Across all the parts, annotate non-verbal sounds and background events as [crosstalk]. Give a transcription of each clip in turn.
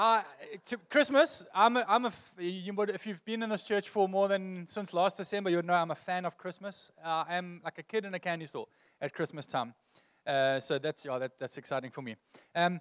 Uh, Christmas, I'm a, I'm a you would, if you've been in this church for more than since last December, you'd know I'm a fan of Christmas. Uh, I'm like a kid in a candy store at Christmas time. Uh, so that's, yeah, that, that's exciting for me. Um,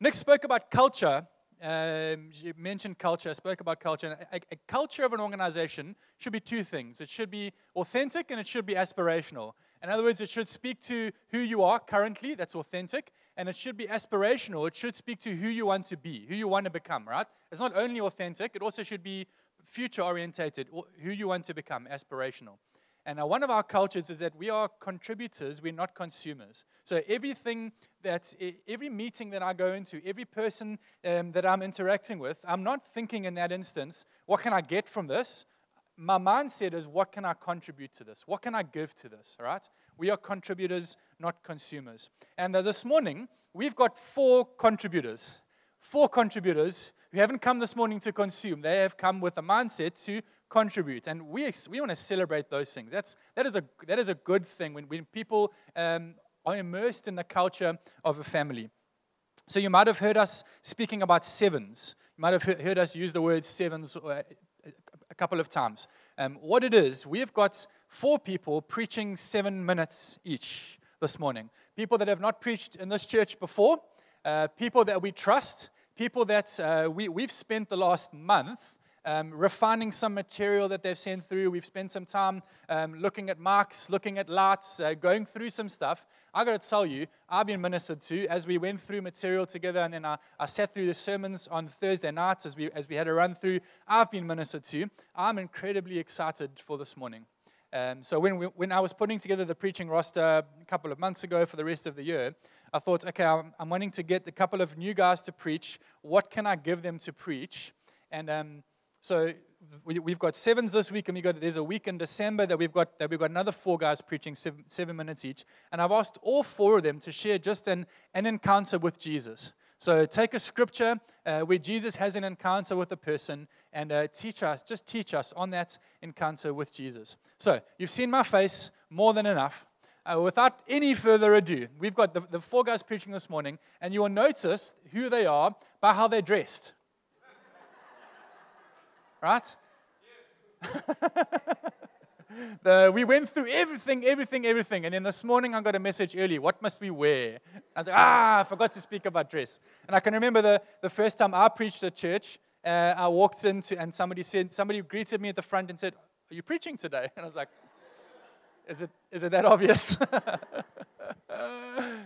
Nick spoke about culture. Um, you mentioned culture, I spoke about culture. A, a culture of an organization should be two things it should be authentic and it should be aspirational. In other words, it should speak to who you are currently, that's authentic, and it should be aspirational. It should speak to who you want to be, who you want to become, right? It's not only authentic, it also should be future orientated, who you want to become, aspirational. And uh, one of our cultures is that we are contributors, we're not consumers. So everything that, every meeting that I go into, every person um, that I'm interacting with, I'm not thinking in that instance, what can I get from this? my mindset is what can I contribute to this? What can I give to this? All right? We are contributors, not consumers. And uh, this morning, we've got four contributors. Four contributors who haven't come this morning to consume. They have come with a mindset to contribute. And we, we want to celebrate those things. That's, that, is a, that is a good thing when, when people um, are immersed in the culture of a family. So you might have heard us speaking about sevens. You might have heard us use the word sevens uh, a couple of times. Um, what it is, we've got four people preaching seven minutes each this morning. People that have not preached in this church before, uh, people that we trust, people that uh, we, we've spent the last month um, refining some material that they've sent through. We've spent some time um, looking at marks, looking at lights, uh, going through some stuff. I got to tell you, I've been ministered to as we went through material together, and then I, I sat through the sermons on Thursday nights as we, as we had a run through. I've been ministered to. I'm incredibly excited for this morning. Um, so when, we, when I was putting together the preaching roster a couple of months ago for the rest of the year, I thought, okay, I'm, I'm wanting to get a couple of new guys to preach. What can I give them to preach? And um, so we, have got sevens this week, and we got there's a week in December that we've got that we've got another four guys preaching seven, seven minutes each. And I've asked all four of them to share just an, an encounter with Jesus. So take a scripture uh, where Jesus has an encounter with a person and uh, teach us, just teach us on that encounter with Jesus. So you've seen my face more than enough. Uh, without any further ado, we've got the, the four guys preaching this morning, and you will notice who they are by how they're dressed. Right? [laughs] the, we went through everything, everything, everything. And then this morning I got a message early. What must we wear? I was like, ah, I forgot to speak about dress. And I can remember the, the first time I preached at church, uh, I walked into and somebody said, somebody greeted me at the front and said, Are you preaching today? And I was like, Is it, is it that obvious? [laughs]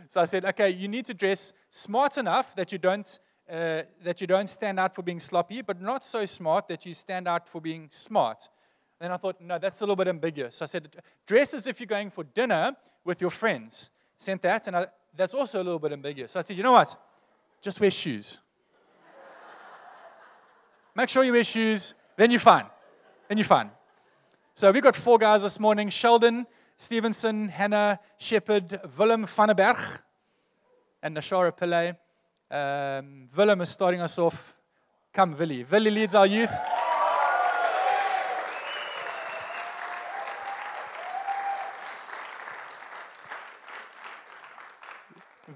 so I said, Okay, you need to dress smart enough that you don't uh, that you don't stand out for being sloppy, but not so smart that you stand out for being smart. Then I thought, no, that's a little bit ambiguous. I said, dress as if you're going for dinner with your friends. Sent that, and I, that's also a little bit ambiguous. So I said, you know what? Just wear shoes. Make sure you wear shoes, then you're fine. Then you're fine. So we've got four guys this morning Sheldon, Stevenson, Hannah, Shepard, Willem Vanneberg, and Nashara Pillay. Um, Willem is starting us off. Come, Willie. Willie leads our youth.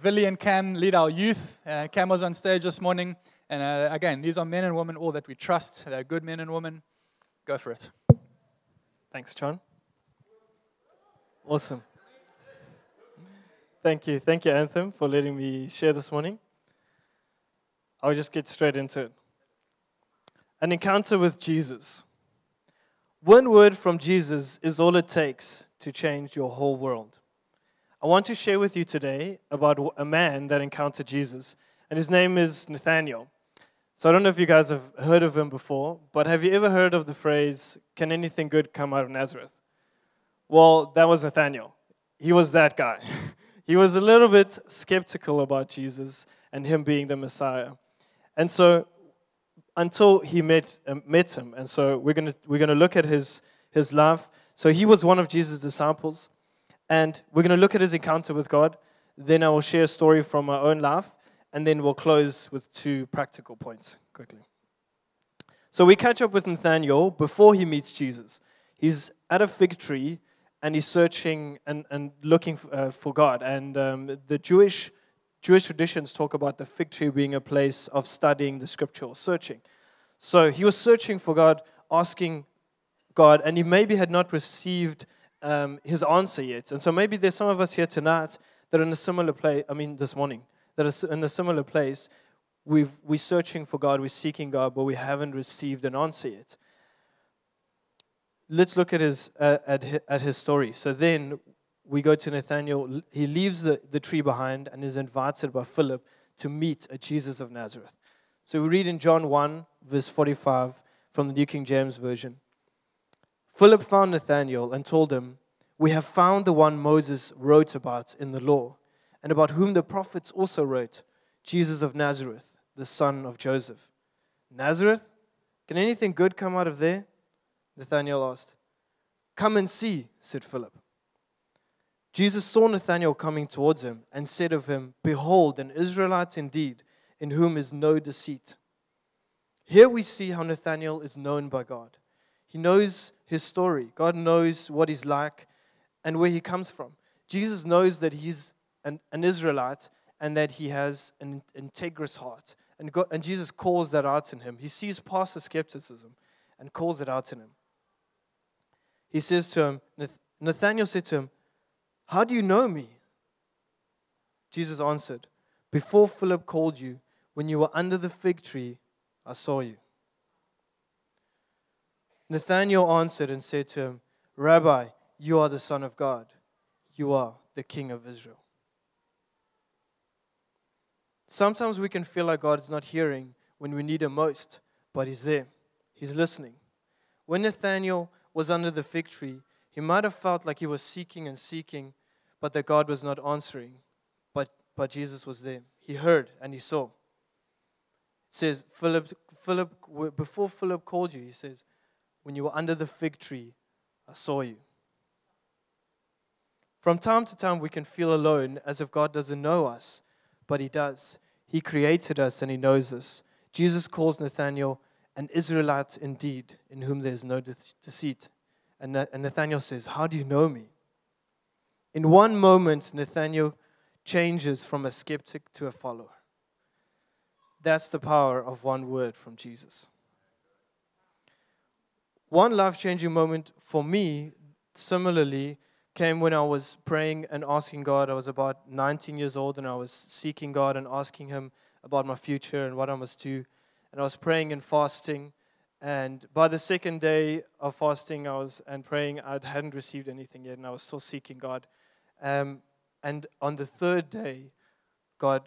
Willie and Cam lead our youth. Uh, Cam was on stage this morning. And uh, again, these are men and women, all that we trust. They're good men and women. Go for it. Thanks, John. Awesome. Thank you. Thank you, Anthem, for letting me share this morning. I'll just get straight into it. An encounter with Jesus. One word from Jesus is all it takes to change your whole world. I want to share with you today about a man that encountered Jesus, and his name is Nathaniel. So I don't know if you guys have heard of him before, but have you ever heard of the phrase, can anything good come out of Nazareth? Well, that was Nathaniel. He was that guy. [laughs] he was a little bit skeptical about Jesus and him being the Messiah. And so until he met, uh, met him. And so we're going we're gonna look at his, his life. So he was one of Jesus' disciples. And we're going to look at his encounter with God. Then I will share a story from my own life. And then we'll close with two practical points quickly. So we catch up with Nathaniel before he meets Jesus. He's at a fig tree and he's searching and, and looking for, uh, for God. And um, the Jewish Jewish traditions talk about the fig tree being a place of studying the scripture or searching. So he was searching for God, asking God, and he maybe had not received um, his answer yet. And so maybe there's some of us here tonight that are in a similar place, I mean, this morning, that are in a similar place. We've, we're searching for God, we're seeking God, but we haven't received an answer yet. Let's look at his, uh, at, his, at his story. So then we go to Nathanael. He leaves the, the tree behind and is invited by Philip to meet a Jesus of Nazareth. So we read in John 1, verse 45 from the New King James Version. Philip found Nathanael and told him, We have found the one Moses wrote about in the law, and about whom the prophets also wrote, Jesus of Nazareth, the son of Joseph. Nazareth? Can anything good come out of there? Nathanael asked. Come and see, said Philip. Jesus saw Nathanael coming towards him and said of him, Behold, an Israelite indeed, in whom is no deceit. Here we see how Nathanael is known by God. He knows his story. God knows what he's like and where he comes from. Jesus knows that he's an, an Israelite and that he has an integrous heart. And, God, and Jesus calls that out in him. He sees past the skepticism and calls it out in him. He says to him, Nathanael said to him, How do you know me? Jesus answered, Before Philip called you, when you were under the fig tree, I saw you. Nathanael answered and said to him, Rabbi, you are the Son of God. You are the King of Israel. Sometimes we can feel like God is not hearing when we need Him most, but He's there. He's listening. When Nathanael was under the fig tree, he might have felt like he was seeking and seeking, but that God was not answering. But, but Jesus was there. He heard and he saw. It says, Philip, Philip, before Philip called you, he says, when you were under the fig tree, I saw you. From time to time, we can feel alone as if God doesn't know us, but He does. He created us and He knows us. Jesus calls Nathanael an Israelite indeed, in whom there is no deceit. And Nathanael says, How do you know me? In one moment, Nathanael changes from a skeptic to a follower. That's the power of one word from Jesus. One life changing moment for me, similarly, came when I was praying and asking God. I was about 19 years old and I was seeking God and asking Him about my future and what I must do. And I was praying and fasting. And by the second day of fasting, I was and praying, I hadn't received anything yet, and I was still seeking God. Um, and on the third day, God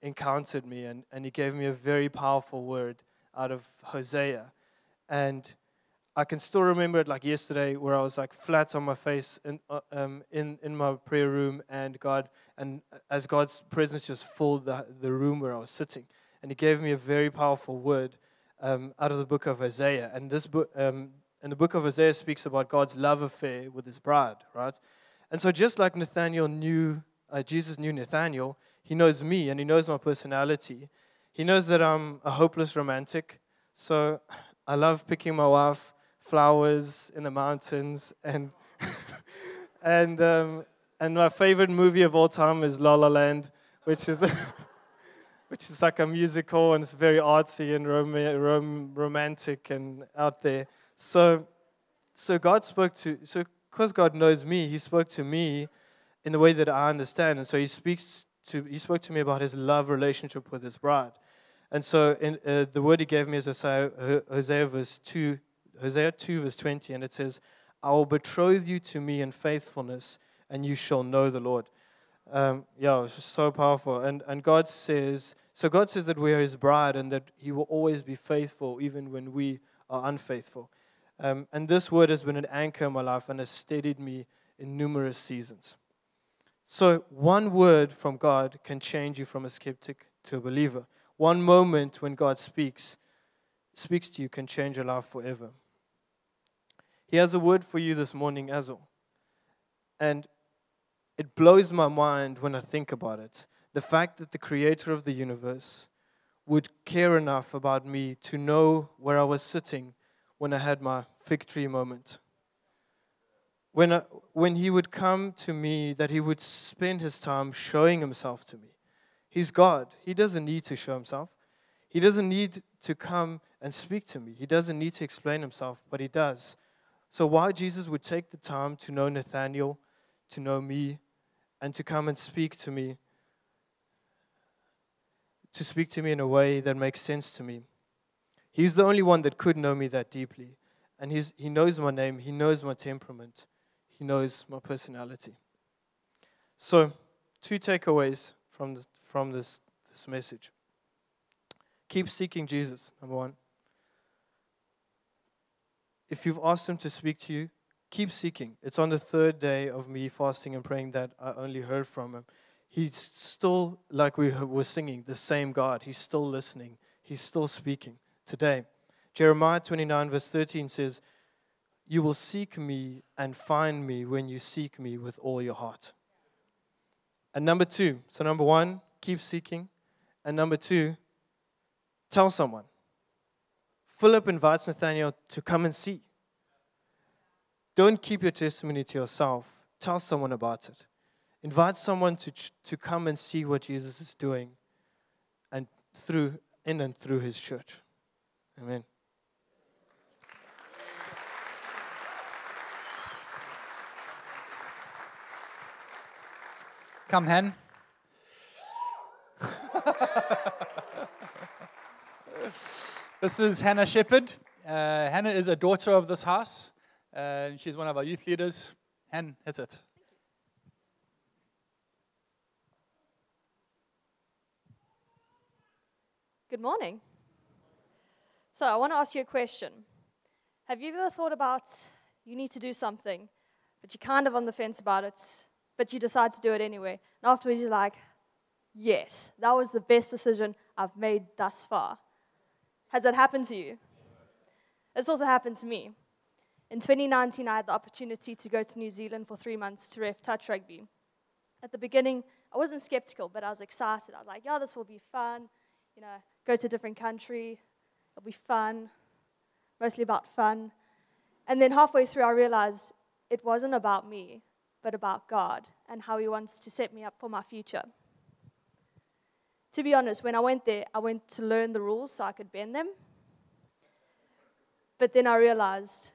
encountered me, and, and He gave me a very powerful word out of Hosea. And I can still remember it like yesterday, where I was like flat on my face in uh, um, in in my prayer room, and God, and as God's presence just filled the the room where I was sitting, and He gave me a very powerful word um, out of the book of Isaiah. and this book, um, and the book of Isaiah speaks about God's love affair with His bride, right? And so, just like Nathaniel knew uh, Jesus knew Nathaniel, He knows me, and He knows my personality. He knows that I'm a hopeless romantic, so I love picking my wife flowers in the mountains, [laughs] and and um, and my favorite movie of all time is La La Land, which is [laughs] which is like a musical and it's very artsy and rom- rom- romantic and out there. So so God spoke to so because God knows me, He spoke to me in the way that I understand, and so He speaks to He spoke to me about His love relationship with His bride. And so in, uh, the word he gave me is Hosea, Hosea verse 2, Hosea 2, verse 20, and it says, I will betroth you to me in faithfulness, and you shall know the Lord. Um, yeah, it's so powerful. And, and God says, so God says that we are his bride and that he will always be faithful even when we are unfaithful. Um, and this word has been an anchor in my life and has steadied me in numerous seasons. So, one word from God can change you from a skeptic to a believer. One moment when God speaks, speaks to you can change your life forever. He has a word for you this morning, Azul. And it blows my mind when I think about it. The fact that the creator of the universe would care enough about me to know where I was sitting when I had my fig tree moment. When, I, when he would come to me, that he would spend his time showing himself to me. He's God. He doesn't need to show himself. He doesn't need to come and speak to me. He doesn't need to explain himself, but he does. So, why Jesus would take the time to know Nathaniel, to know me, and to come and speak to me, to speak to me in a way that makes sense to me. He's the only one that could know me that deeply. And he's, he knows my name, he knows my temperament, he knows my personality. So, two takeaways from from this, this message. Keep seeking Jesus, number one. If you've asked him to speak to you, keep seeking. It's on the third day of me fasting and praying that I only heard from him. He's still, like we were singing, the same God. He's still listening, he's still speaking today. Jeremiah 29, verse 13 says, You will seek me and find me when you seek me with all your heart. And number two, so number one, keep seeking. And number two, tell someone. Philip invites Nathaniel to come and see. Don't keep your testimony to yourself, tell someone about it. Invite someone to, to come and see what Jesus is doing and through in and through his church. Amen. Come, Hen. this is Hannah Shepherd. Uh, Hannah is a daughter of this house. Uh, she's one of our youth leaders. Hen, hit it. Good morning. So, I want to ask you a question. Have you ever thought about you need to do something, but you're kind of on the fence about it, but you decide to do it anyway? And afterwards, you're like, yes, that was the best decision I've made thus far. Has that happened to you? It's also happened to me. In 2019, I had the opportunity to go to New Zealand for three months to ref touch rugby. At the beginning, I wasn't skeptical, but I was excited. I was like, yeah, this will be fun. You know, go to a different country, it'll be fun, mostly about fun. And then halfway through, I realized it wasn't about me, but about God and how He wants to set me up for my future. To be honest, when I went there, I went to learn the rules so I could bend them. But then I realized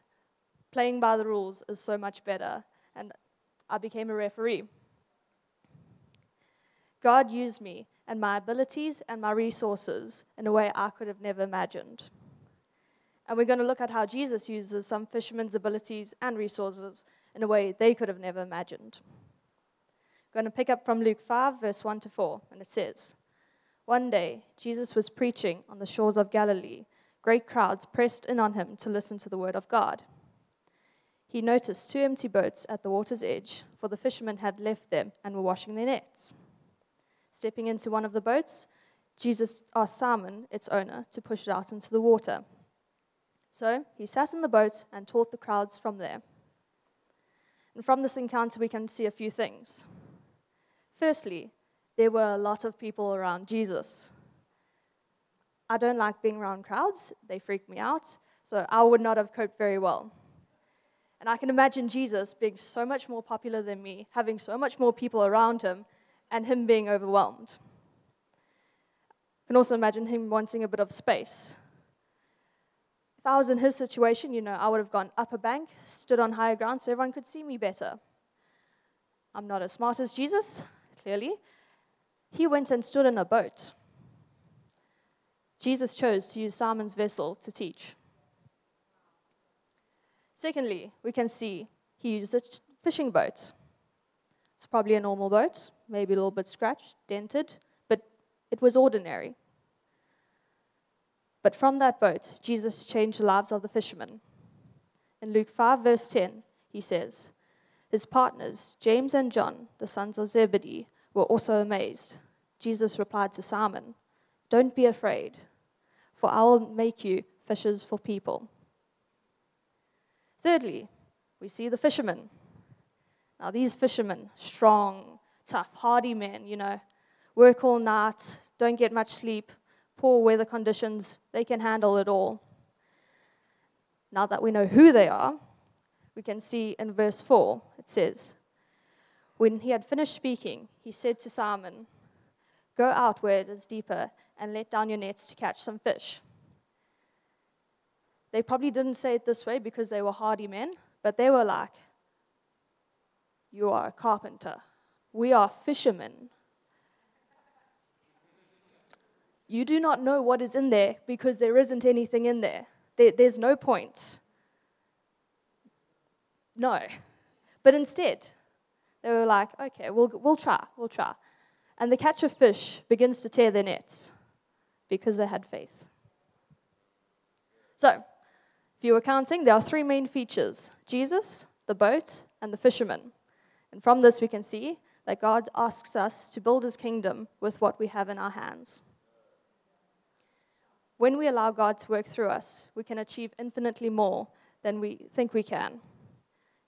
playing by the rules is so much better, and I became a referee. God used me and my abilities and my resources in a way I could have never imagined. And we're going to look at how Jesus uses some fishermen's abilities and resources in a way they could have never imagined. I'm going to pick up from Luke 5, verse 1 to 4, and it says One day, Jesus was preaching on the shores of Galilee. Great crowds pressed in on him to listen to the word of God. He noticed two empty boats at the water's edge, for the fishermen had left them and were washing their nets. Stepping into one of the boats, Jesus asked Simon, its owner, to push it out into the water. So he sat in the boat and taught the crowds from there. And from this encounter, we can see a few things. Firstly, there were a lot of people around Jesus. I don't like being around crowds, they freak me out, so I would not have coped very well. And I can imagine Jesus being so much more popular than me, having so much more people around him, and him being overwhelmed. I can also imagine him wanting a bit of space. If I was in his situation, you know, I would have gone up a bank, stood on higher ground so everyone could see me better. I'm not as smart as Jesus, clearly. He went and stood in a boat. Jesus chose to use Simon's vessel to teach. Secondly, we can see he used a fishing boat. It's probably a normal boat, maybe a little bit scratched, dented, but it was ordinary. But from that boat, Jesus changed the lives of the fishermen. In Luke 5, verse 10, he says, His partners, James and John, the sons of Zebedee, were also amazed. Jesus replied to Simon, Don't be afraid, for I will make you fishers for people. Thirdly, we see the fishermen. Now, these fishermen, strong, tough, hardy men, you know, work all night, don't get much sleep, poor weather conditions, they can handle it all. Now that we know who they are, we can see in verse 4, it says, When he had finished speaking, he said to Simon, Go out where it is deeper and let down your nets to catch some fish. They probably didn't say it this way because they were hardy men, but they were like, You are a carpenter. We are fishermen. You do not know what is in there because there isn't anything in there. there there's no point. No. But instead, they were like, okay, we'll, we'll try, we'll try. And the catch of fish begins to tear their nets because they had faith. So, if you were counting, there are three main features Jesus, the boat, and the fisherman. And from this, we can see that God asks us to build his kingdom with what we have in our hands. When we allow God to work through us, we can achieve infinitely more than we think we can.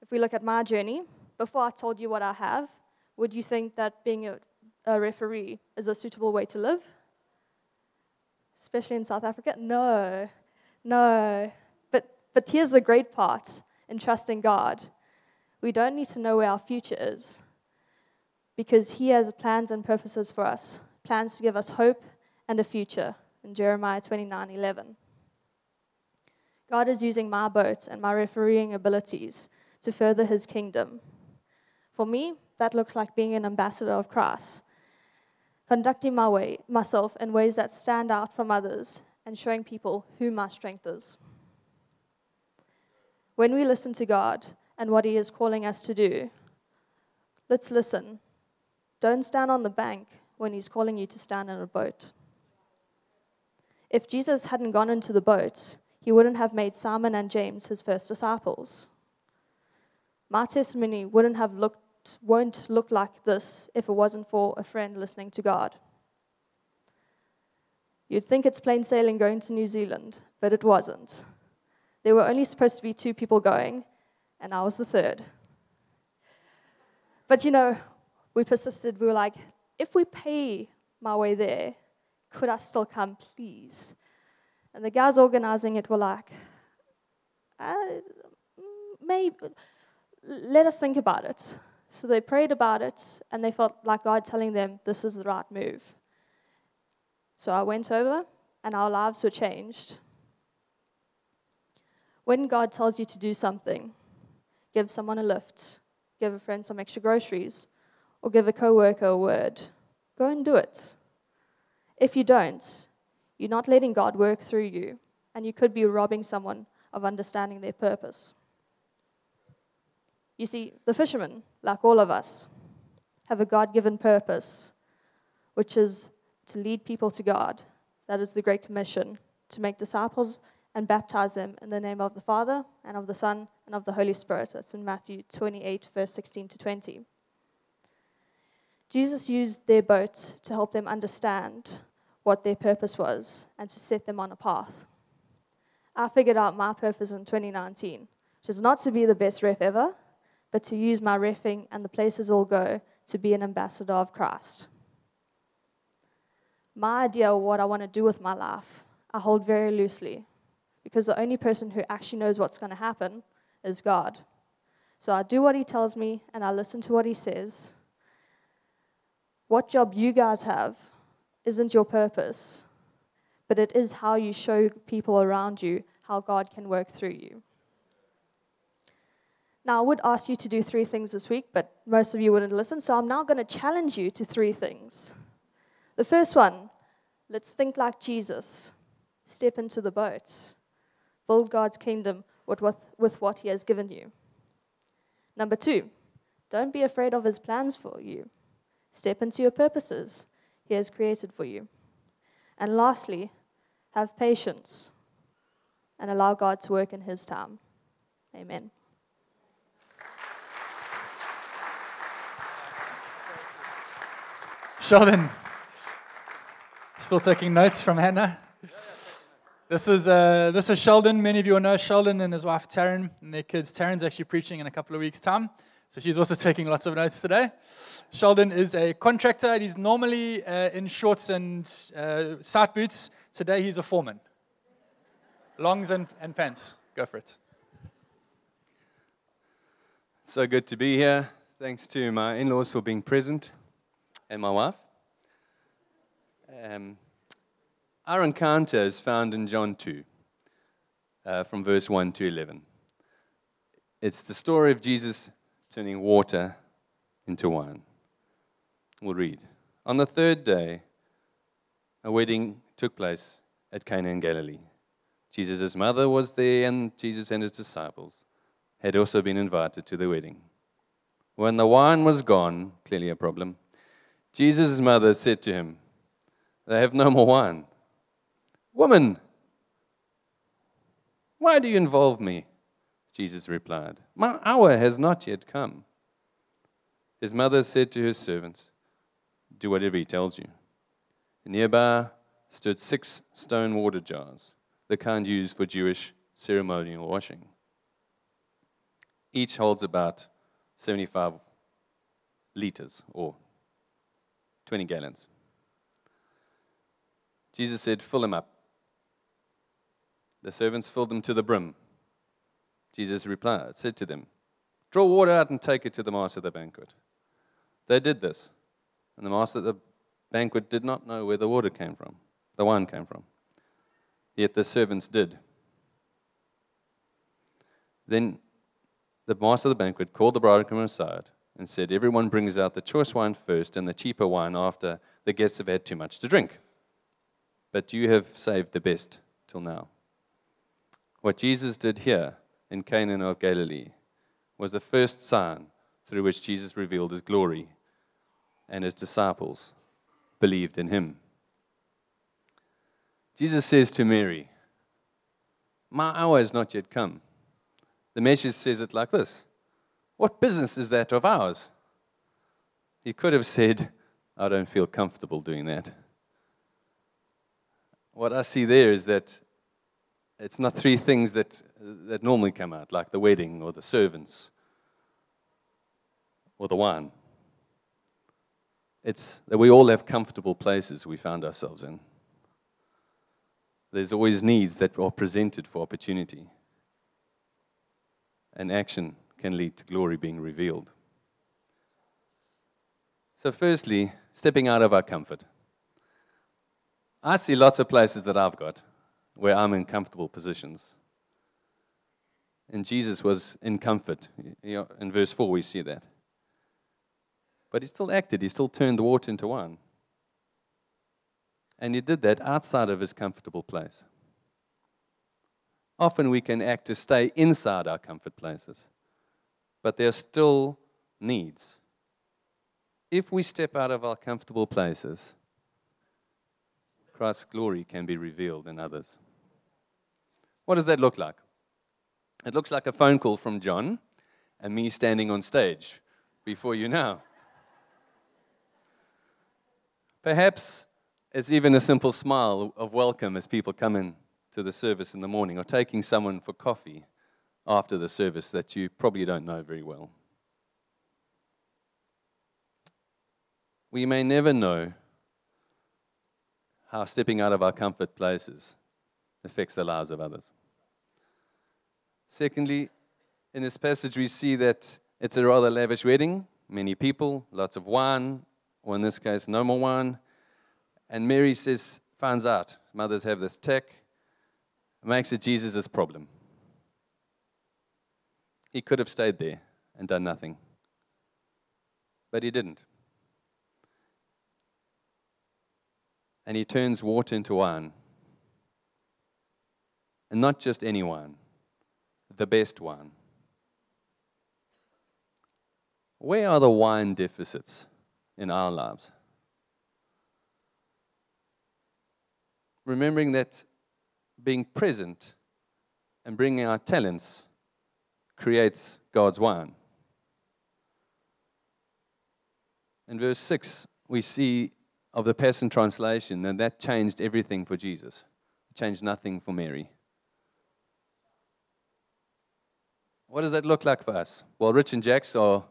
If we look at my journey, before I told you what I have, would you think that being a, a referee is a suitable way to live? Especially in South Africa? No, no. But, but here's the great part in trusting God we don't need to know where our future is because He has plans and purposes for us, plans to give us hope and a future in Jeremiah 29 11. God is using my boat and my refereeing abilities to further his kingdom. For me, that looks like being an ambassador of Christ, conducting my way, myself in ways that stand out from others and showing people who my strength is. When we listen to God and what he is calling us to do, let's listen. Don't stand on the bank when he's calling you to stand in a boat. If Jesus hadn't gone into the boat, he wouldn't have made Simon and James his first disciples. My testimony wouldn't have looked, won't look like this if it wasn't for a friend listening to God. You'd think it's plain sailing going to New Zealand, but it wasn't. There were only supposed to be two people going, and I was the third. But you know, we persisted. We were like, if we pay my way there, could I still come, please? And the guys organizing it were like, uh, maybe, let us think about it. So they prayed about it, and they felt like God telling them, this is the right move. So I went over, and our lives were changed. When God tells you to do something, give someone a lift, give a friend some extra groceries, or give a coworker a word, go and do it. If you don't, you're not letting God work through you, and you could be robbing someone of understanding their purpose. You see, the fishermen, like all of us, have a God given purpose, which is to lead people to God. That is the Great Commission to make disciples and baptize them in the name of the Father, and of the Son, and of the Holy Spirit. That's in Matthew 28, verse 16 to 20. Jesus used their boat to help them understand what their purpose was and to set them on a path. I figured out my purpose in 2019, which is not to be the best ref ever, but to use my refing and the places I'll go to be an ambassador of Christ. My idea of what I want to do with my life, I hold very loosely because the only person who actually knows what's going to happen is God. So I do what He tells me and I listen to what He says. What job you guys have isn't your purpose, but it is how you show people around you how God can work through you. Now, I would ask you to do three things this week, but most of you wouldn't listen, so I'm now going to challenge you to three things. The first one, let's think like Jesus. Step into the boat. Build God's kingdom with, with, with what He has given you. Number two, don't be afraid of His plans for you. Step into your purposes. He has created for you. And lastly, have patience and allow God to work in His time. Amen. Sheldon, still taking notes from Hannah. This is, uh, this is Sheldon. Many of you will know Sheldon and his wife Taryn and their kids. Taryn's actually preaching in a couple of weeks' time. So she's also taking lots of notes today. Sheldon is a contractor. He's normally uh, in shorts and uh, side boots. Today he's a foreman. Longs and, and pants. Go for it. So good to be here. Thanks to my in laws for being present and my wife. Um, our encounter is found in John 2, uh, from verse 1 to 11. It's the story of Jesus turning water into wine. We'll read. On the third day, a wedding took place at Cana in Galilee. Jesus' mother was there, and Jesus and his disciples had also been invited to the wedding. When the wine was gone, clearly a problem, Jesus' mother said to him, They have no more wine. Woman, why do you involve me? Jesus replied, My hour has not yet come. His mother said to her servants, Do whatever he tells you. Nearby stood six stone water jars, the kind used for Jewish ceremonial washing. Each holds about 75 liters or 20 gallons. Jesus said, Fill them up. The servants filled them to the brim. Jesus replied, said to them, Draw water out and take it to the master of the banquet. They did this, and the master of the banquet did not know where the water came from, the wine came from. Yet the servants did. Then the master of the banquet called the bridegroom aside and said, Everyone brings out the choice wine first and the cheaper wine after the guests have had too much to drink. But you have saved the best till now. What Jesus did here in Canaan of Galilee was the first sign through which Jesus revealed his glory, and his disciples believed in him. Jesus says to Mary, My hour has not yet come. The message says it like this What business is that of ours? He could have said, I don't feel comfortable doing that. What I see there is that it's not three things that, that normally come out, like the wedding or the servants or the wine. It's that we all have comfortable places we found ourselves in. There's always needs that are presented for opportunity. And action can lead to glory being revealed. So, firstly, stepping out of our comfort. I see lots of places that I've got where I'm in comfortable positions. And Jesus was in comfort. In verse 4, we see that. But he still acted, he still turned the water into wine. And he did that outside of his comfortable place. Often we can act to stay inside our comfort places, but there are still needs. If we step out of our comfortable places, Christ's glory can be revealed in others. What does that look like? It looks like a phone call from John and me standing on stage before you now. Perhaps it's even a simple smile of welcome as people come in to the service in the morning, or taking someone for coffee after the service that you probably don't know very well. We may never know how stepping out of our comfort places affects the lives of others. Secondly, in this passage, we see that it's a rather lavish wedding, many people, lots of wine, or in this case, no more wine. And Mary says, finds out mothers have this tech, makes it Jesus' problem. He could have stayed there and done nothing, but he didn't. And he turns water into wine. And not just any wine the best wine? Where are the wine deficits in our lives? Remembering that being present and bringing our talents creates God's wine. In verse 6, we see of the Passion Translation that that changed everything for Jesus. It changed nothing for Mary. What does that look like for us? Well, Rich and Jax are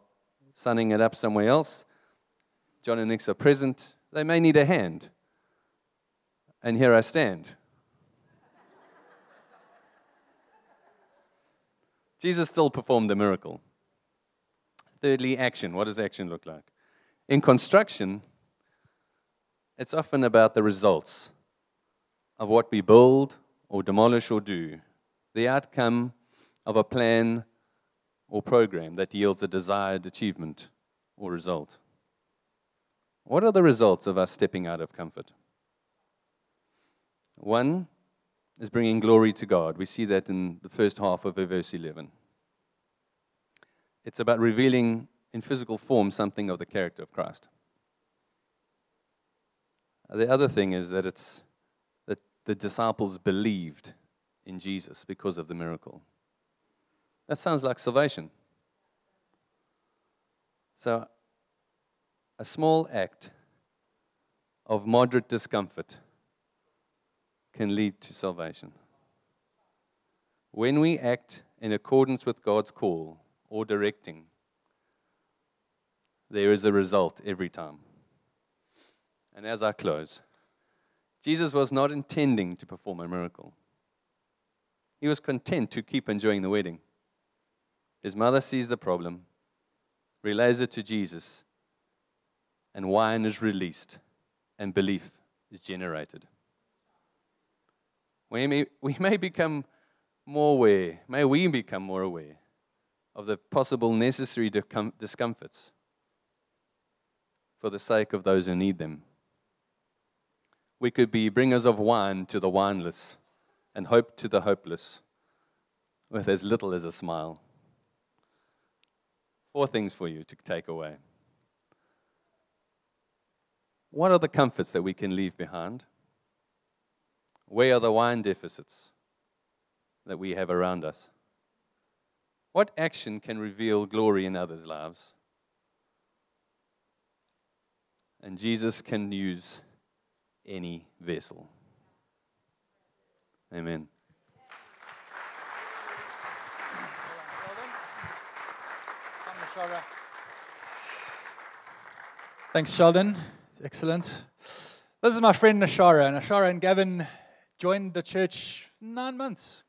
sunning it up somewhere else. John and Nix are present. They may need a hand. And here I stand. [laughs] Jesus still performed the miracle. Thirdly, action. What does action look like? In construction, it's often about the results of what we build or demolish or do, the outcome of a plan or program that yields a desired achievement or result. What are the results of us stepping out of comfort? One is bringing glory to God. We see that in the first half of verse 11. It's about revealing in physical form something of the character of Christ. The other thing is that it's that the disciples believed in Jesus because of the miracle. That sounds like salvation. So, a small act of moderate discomfort can lead to salvation. When we act in accordance with God's call or directing, there is a result every time. And as I close, Jesus was not intending to perform a miracle. He was content to keep enjoying the wedding. His mother sees the problem, relays it to Jesus, and wine is released, and belief is generated. We may, we may become more aware, may we become more aware of the possible necessary discomforts for the sake of those who need them. We could be bringers of wine to the wineless and hope to the hopeless with as little as a smile. Four things for you to take away. What are the comforts that we can leave behind? Where are the wine deficits that we have around us? What action can reveal glory in others' lives? And Jesus can use any vessel. Amen. Thanks, Sheldon. Excellent. This is my friend Nashara. Nashara and Gavin joined the church nine months,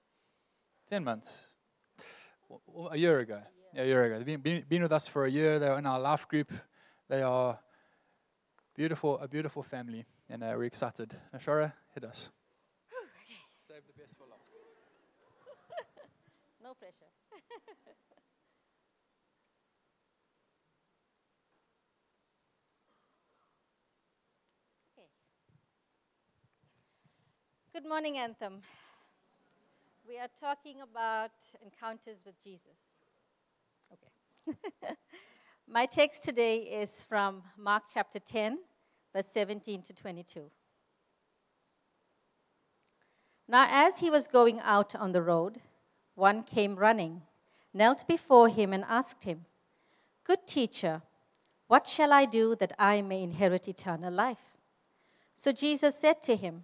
ten months, a year ago. Yeah, a year ago. They've been, been, been with us for a year. They're in our life group. They are beautiful, a beautiful family, and uh, we're excited. Nashara, hit us. okay. Save the best for last. no pressure. Good morning, Anthem. We are talking about encounters with Jesus. Okay. [laughs] My text today is from Mark chapter 10, verse 17 to 22. Now, as he was going out on the road, one came running, knelt before him, and asked him, Good teacher, what shall I do that I may inherit eternal life? So Jesus said to him,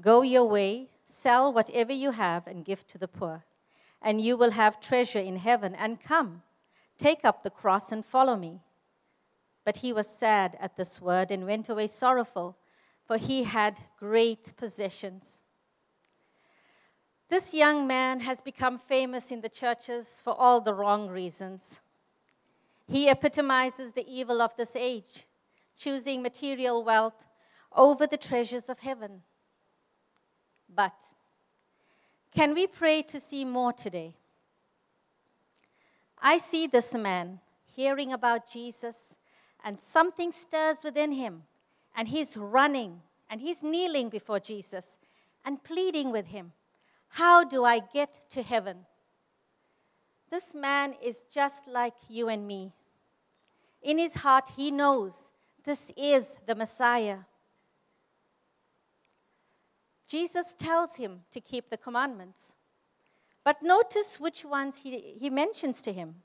Go your way, sell whatever you have, and give to the poor, and you will have treasure in heaven. And come, take up the cross and follow me. But he was sad at this word and went away sorrowful, for he had great possessions. This young man has become famous in the churches for all the wrong reasons. He epitomizes the evil of this age, choosing material wealth over the treasures of heaven. But can we pray to see more today? I see this man hearing about Jesus, and something stirs within him, and he's running and he's kneeling before Jesus and pleading with him, How do I get to heaven? This man is just like you and me. In his heart, he knows this is the Messiah. Jesus tells him to keep the commandments. But notice which ones he, he mentions to him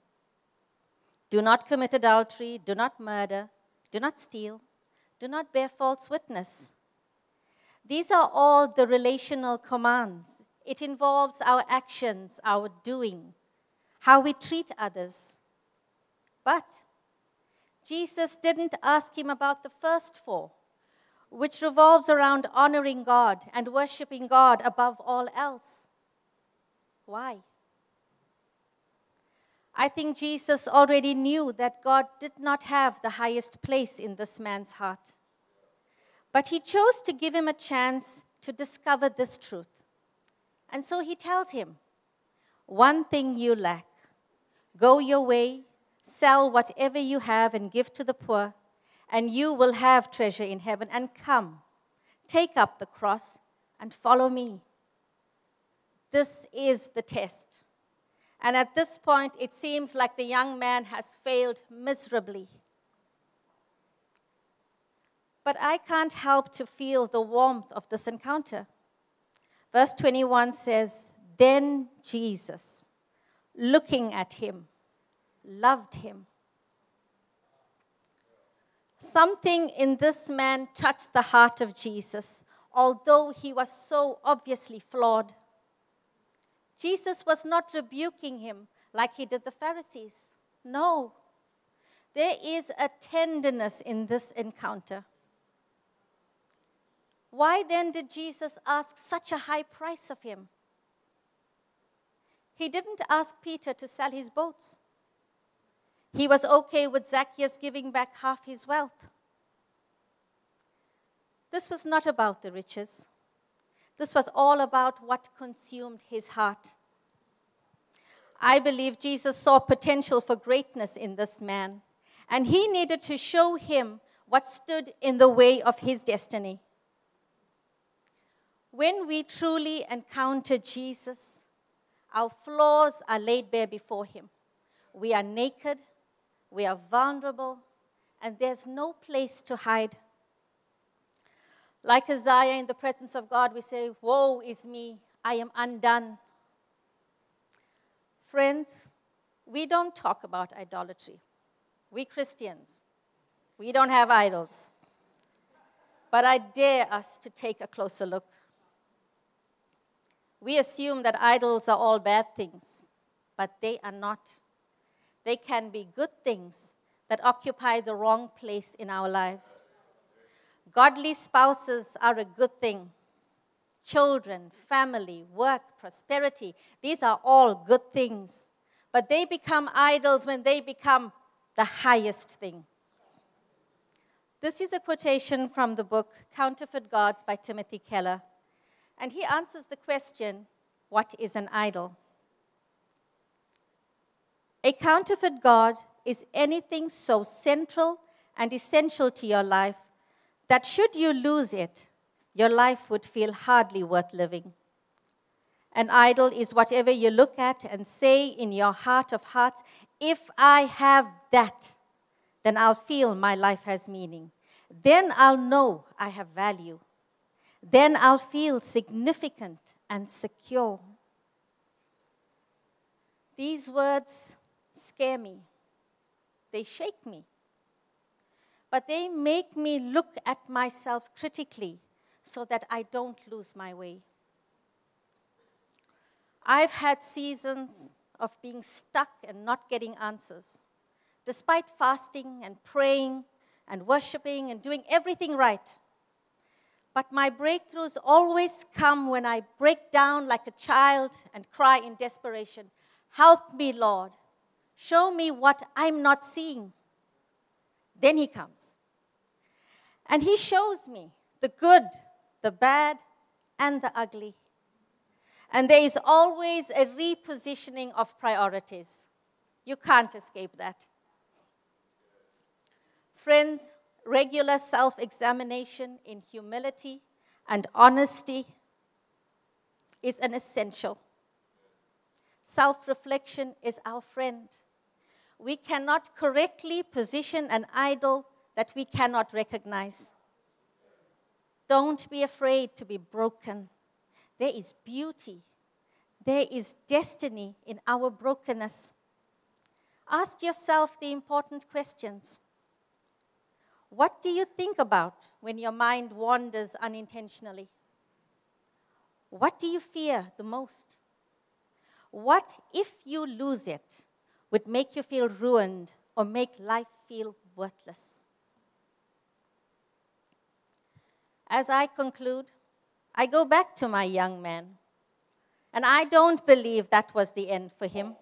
do not commit adultery, do not murder, do not steal, Do not bear false witness. These are all the relational commands. It involves our actions, our doing, how we treat others. But Jesus didn't ask him about the first four, which revolves around honoring God and worshiping God above all else. Why? I think Jesus already knew that God did not have the highest place in this man's heart. But he chose to give him a chance to discover this truth. And so he tells him, One thing you lack. Go your way, sell whatever you have, and give to the poor, and you will have treasure in heaven. And come, take up the cross, and follow me. This is the test. And at this point, it seems like the young man has failed miserably. But I can't help to feel the warmth of this encounter. Verse 21 says, Then Jesus, looking at him, loved him. Something in this man touched the heart of Jesus, although he was so obviously flawed. Jesus was not rebuking him like he did the Pharisees. No. There is a tenderness in this encounter. Why then did Jesus ask such a high price of him? He didn't ask Peter to sell his boats. He was okay with Zacchaeus giving back half his wealth. This was not about the riches. This was all about what consumed his heart. I believe Jesus saw potential for greatness in this man, and he needed to show him what stood in the way of his destiny. When we truly encounter Jesus, our flaws are laid bare before Him. We are naked, we are vulnerable, and there's no place to hide. Like Isaiah in the presence of God, we say, Woe is me, I am undone. Friends, we don't talk about idolatry. We Christians, we don't have idols. But I dare us to take a closer look. We assume that idols are all bad things, but they are not. They can be good things that occupy the wrong place in our lives. Godly spouses are a good thing. Children, family, work, prosperity, these are all good things. But they become idols when they become the highest thing. This is a quotation from the book Counterfeit Gods by Timothy Keller. And he answers the question what is an idol? A counterfeit God is anything so central and essential to your life that should you lose it, your life would feel hardly worth living. An idol is whatever you look at and say in your heart of hearts, if I have that, then I'll feel my life has meaning. Then I'll know I have value then I'll feel significant and secure. These words scare me, they shake me, but they make me look at myself critically so that I don't lose my way. I've had seasons of being stuck and not getting answers, despite fasting and praying and worshiping and doing everything right. But my breakthroughs always come when I break down like a child and cry in desperation Help me, Lord. Show me what I'm not seeing. Then He comes. And He shows me the good, the bad, and the ugly. And there is always a repositioning of priorities. You can't escape that. Friends, regular self examination in humility and honesty is an essential. Self reflection is our friend. We cannot correctly position an idol that we cannot recognize. Don't be afraid to be broken. There is beauty, there is destiny in our brokenness. Ask yourself the important questions What do you think about when your mind wanders unintentionally? What do you fear the most? What, if you lose it, would make you feel ruined or make life feel worthless? As I conclude, I go back to my young man, and I don't believe that was the end for him.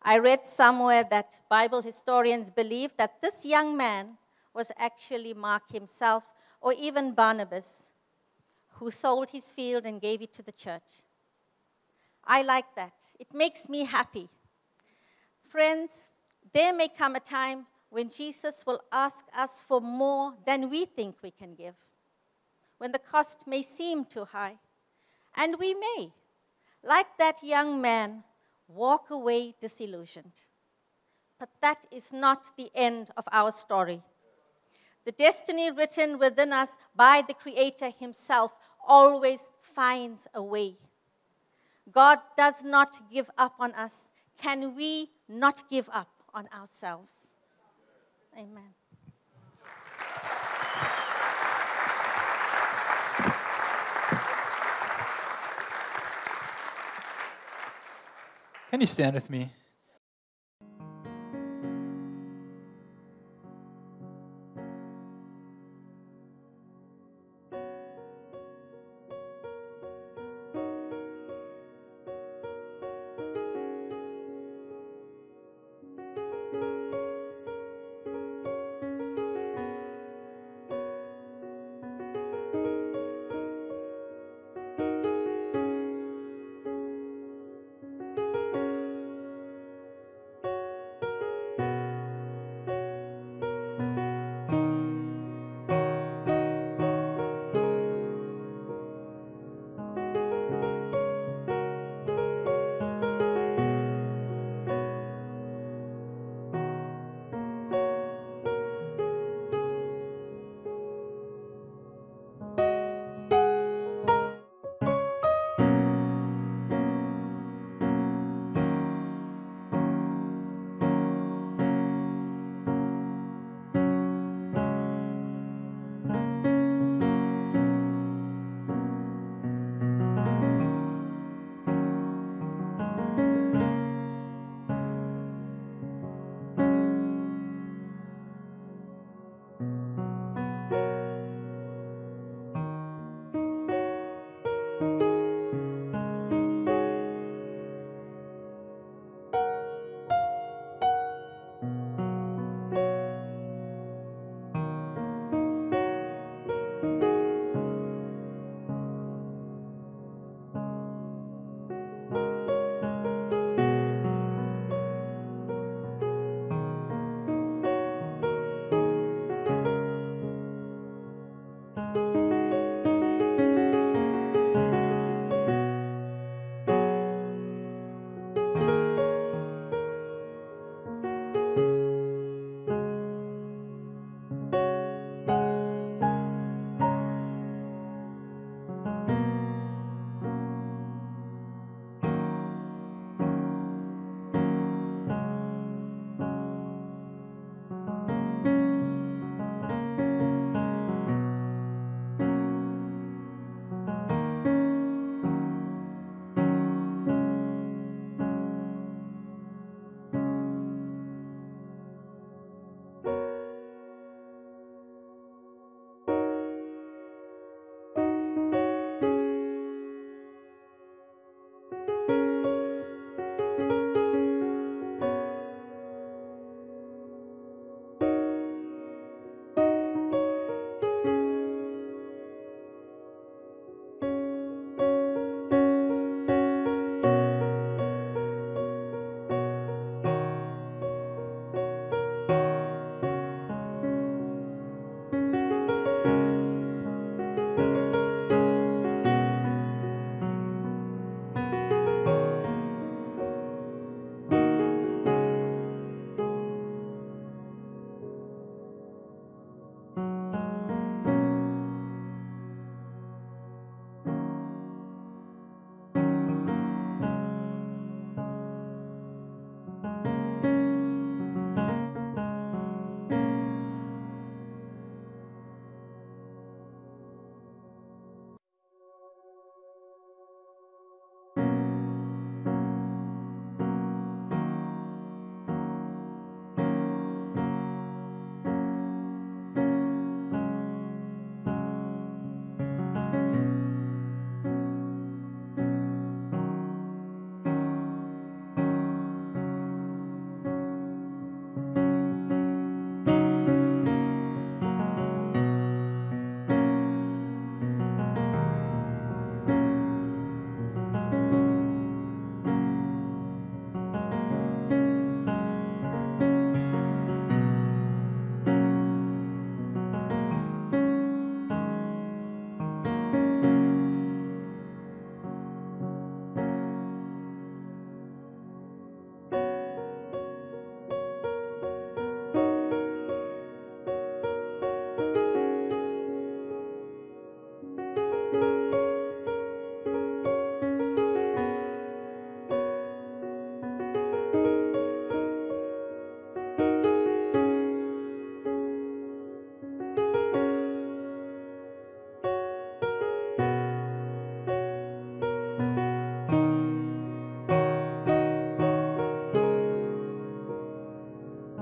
I read somewhere that Bible historians believe that this young man was actually Mark himself or even Barnabas, who sold his field and gave it to the church. I like that. It makes me happy. Friends, there may come a time when Jesus will ask us for more than we think we can give, when the cost may seem too high. And we may, like that young man, walk away disillusioned. But that is not the end of our story. The destiny written within us by the Creator Himself always finds a way. God does not give up on us. Can we not give up on ourselves? Amen. Can you stand with me?